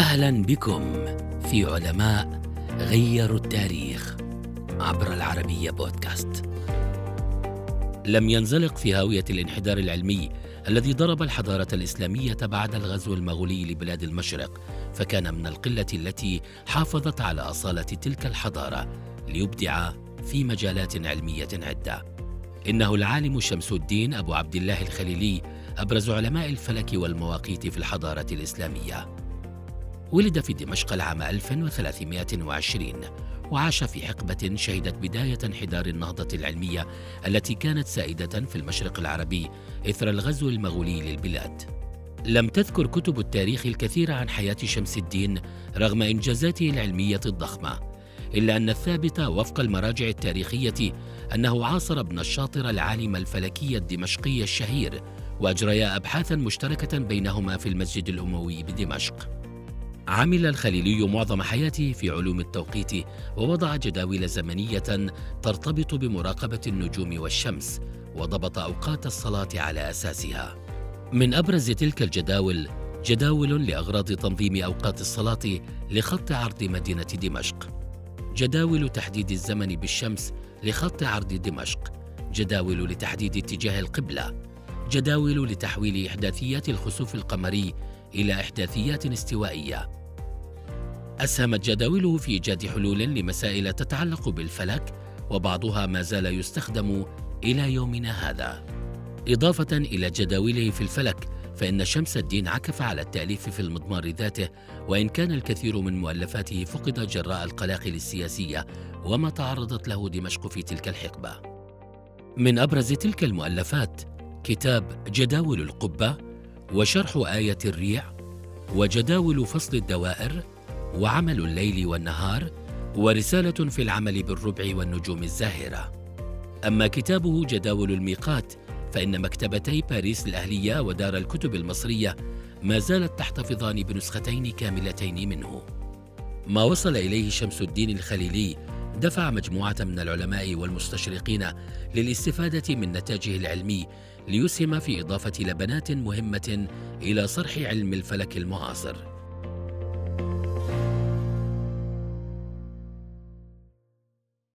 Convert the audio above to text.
أهلا بكم في علماء غيروا التاريخ عبر العربية بودكاست. لم ينزلق في هاوية الانحدار العلمي الذي ضرب الحضارة الإسلامية بعد الغزو المغولي لبلاد المشرق، فكان من القلة التي حافظت على أصالة تلك الحضارة ليبدع في مجالات علمية عدة. إنه العالم شمس الدين أبو عبد الله الخليلي أبرز علماء الفلك والمواقيت في الحضارة الإسلامية. ولد في دمشق العام 1320 وعاش في حقبة شهدت بداية انحدار النهضة العلمية التي كانت سائدة في المشرق العربي إثر الغزو المغولي للبلاد. لم تذكر كتب التاريخ الكثير عن حياة شمس الدين رغم إنجازاته العلمية الضخمة، إلا أن الثابت وفق المراجع التاريخية أنه عاصر ابن الشاطر العالم الفلكي الدمشقي الشهير وأجريا أبحاثا مشتركة بينهما في المسجد الأموي بدمشق. عمل الخليلي معظم حياته في علوم التوقيت ووضع جداول زمنية ترتبط بمراقبة النجوم والشمس وضبط أوقات الصلاة على أساسها. من أبرز تلك الجداول جداول لأغراض تنظيم أوقات الصلاة لخط عرض مدينة دمشق. جداول تحديد الزمن بالشمس لخط عرض دمشق. جداول لتحديد اتجاه القبلة. جداول لتحويل إحداثيات الخسوف القمري إلى إحداثيات استوائية. أسهمت جداوله في إيجاد حلول لمسائل تتعلق بالفلك وبعضها ما زال يستخدم إلى يومنا هذا. إضافة إلى جداوله في الفلك فإن شمس الدين عكف على التأليف في المضمار ذاته وإن كان الكثير من مؤلفاته فقد جراء القلاقل السياسية وما تعرضت له دمشق في تلك الحقبة. من أبرز تلك المؤلفات كتاب جداول القبة وشرح آية الريع وجداول فصل الدوائر وعمل الليل والنهار ورسالة في العمل بالربع والنجوم الزاهرة. أما كتابه جداول الميقات فإن مكتبتي باريس الأهلية ودار الكتب المصرية ما زالت تحتفظان بنسختين كاملتين منه. ما وصل إليه شمس الدين الخليلي دفع مجموعة من العلماء والمستشرقين للاستفادة من نتاجه العلمي ليسهم في إضافة لبنات مهمة إلى صرح علم الفلك المعاصر.